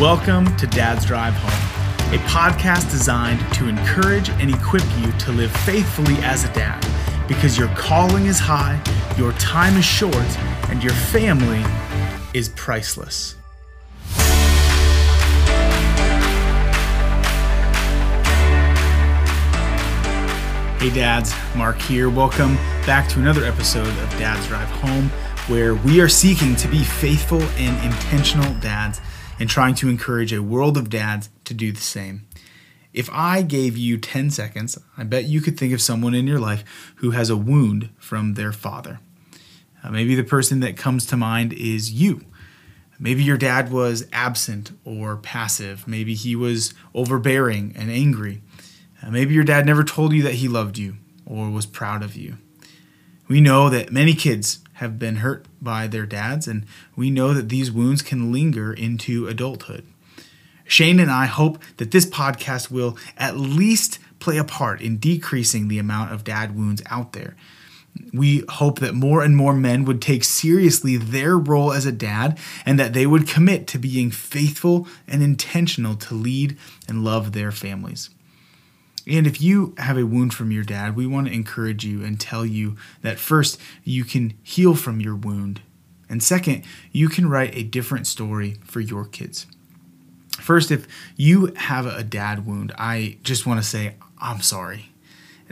Welcome to Dad's Drive Home, a podcast designed to encourage and equip you to live faithfully as a dad because your calling is high, your time is short, and your family is priceless. Hey dads, Mark here. Welcome back to another episode of Dad's Drive Home, where we are seeking to be faithful and intentional dads and trying to encourage a world of dads to do the same. If I gave you 10 seconds, I bet you could think of someone in your life who has a wound from their father. Uh, maybe the person that comes to mind is you. Maybe your dad was absent or passive. Maybe he was overbearing and angry. Uh, maybe your dad never told you that he loved you or was proud of you. We know that many kids have been hurt by their dads, and we know that these wounds can linger into adulthood. Shane and I hope that this podcast will at least play a part in decreasing the amount of dad wounds out there. We hope that more and more men would take seriously their role as a dad and that they would commit to being faithful and intentional to lead and love their families. And if you have a wound from your dad, we want to encourage you and tell you that first, you can heal from your wound. And second, you can write a different story for your kids. First, if you have a dad wound, I just want to say, I'm sorry.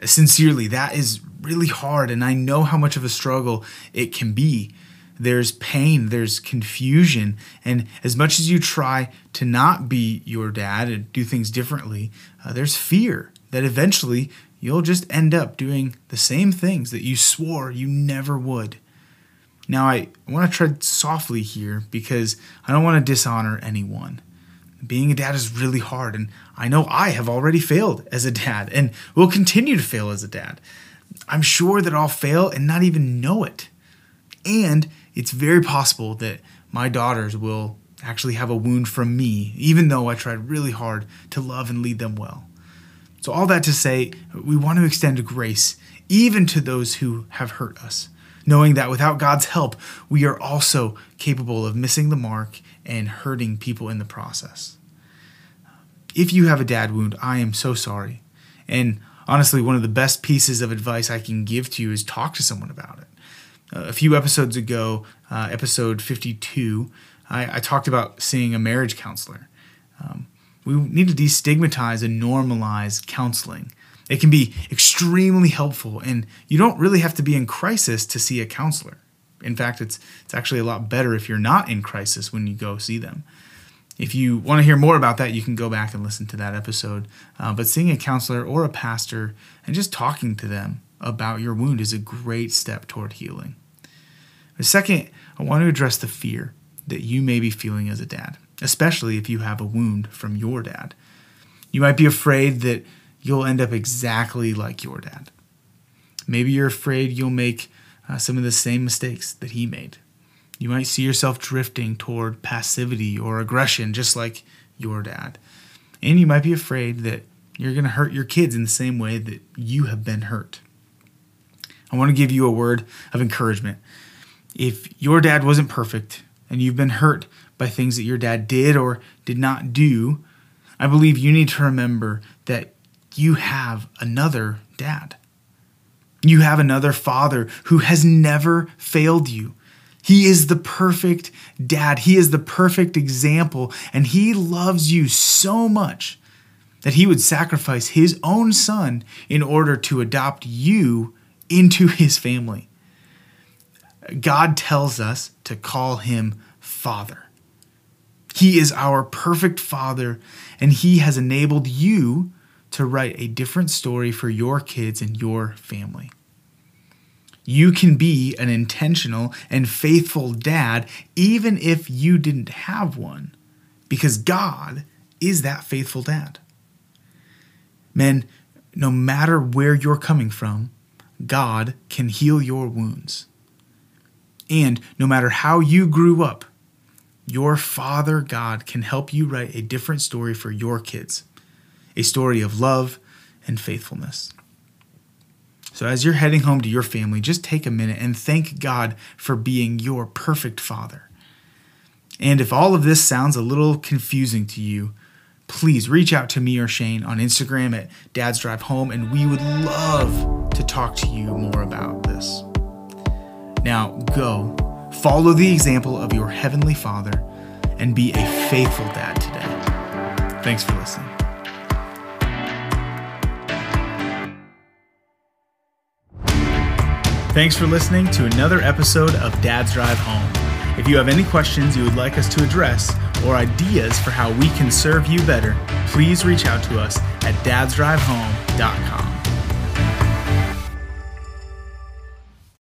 Sincerely, that is really hard, and I know how much of a struggle it can be. There's pain, there's confusion, and as much as you try to not be your dad and do things differently, uh, there's fear that eventually you'll just end up doing the same things that you swore you never would. Now, I want to tread softly here because I don't want to dishonor anyone. Being a dad is really hard, and I know I have already failed as a dad and will continue to fail as a dad. I'm sure that I'll fail and not even know it. And it's very possible that my daughters will actually have a wound from me, even though I tried really hard to love and lead them well. So, all that to say, we want to extend grace even to those who have hurt us, knowing that without God's help, we are also capable of missing the mark and hurting people in the process. If you have a dad wound, I am so sorry. And honestly, one of the best pieces of advice I can give to you is talk to someone about it. A few episodes ago, uh, episode 52, I, I, talked about seeing a marriage counselor. Um, we need to destigmatize and normalize counseling. It can be extremely helpful, and you don't really have to be in crisis to see a counselor. In fact, it's, it's actually a lot better if you're not in crisis when you go see them. If you want to hear more about that, you can go back and listen to that episode. Uh, but seeing a counselor or a pastor and just talking to them about your wound is a great step toward healing. The second, I want to address the fear that you may be feeling as a dad especially if you have a wound from your dad. You might be afraid that you'll end up exactly like your dad. Maybe you're afraid you'll make uh, some of the same mistakes that he made. You might see yourself drifting toward passivity or aggression, just like your dad. And you might be afraid that you're going to hurt your kids in the same way that you have been hurt. I want to give you a word of encouragement. If your dad wasn't perfect and you've been hurt by things that your dad did or did not do, I believe you need to remember that you have another dad. You have another father who has never failed you. He is the perfect dad. He is the perfect example. And he loves you so much that he would sacrifice his own son in order to adopt you into his family. God tells us to call him Father. He is our perfect Father, and He has enabled you to write a different story for your kids and your family. You can be an intentional and faithful dad even if you didn't have one, because God is that faithful dad. Men, no matter where you're coming from, God can heal your wounds. And no matter how you grew up, your Father God can help you write a different story for your kids, a story of love and faithfulness. So, as you're heading home to your family, just take a minute and thank God for being your perfect Father. And if all of this sounds a little confusing to you, please reach out to me or Shane on Instagram at Dad's Drive Home, and we would love to talk to you more about this. Now, go, follow the example of your Heavenly Father, and be a faithful dad today. Thanks for listening. Thanks for listening to another episode of Dad's Drive Home. If you have any questions you would like us to address or ideas for how we can serve you better, please reach out to us at dadsdrivehome.com.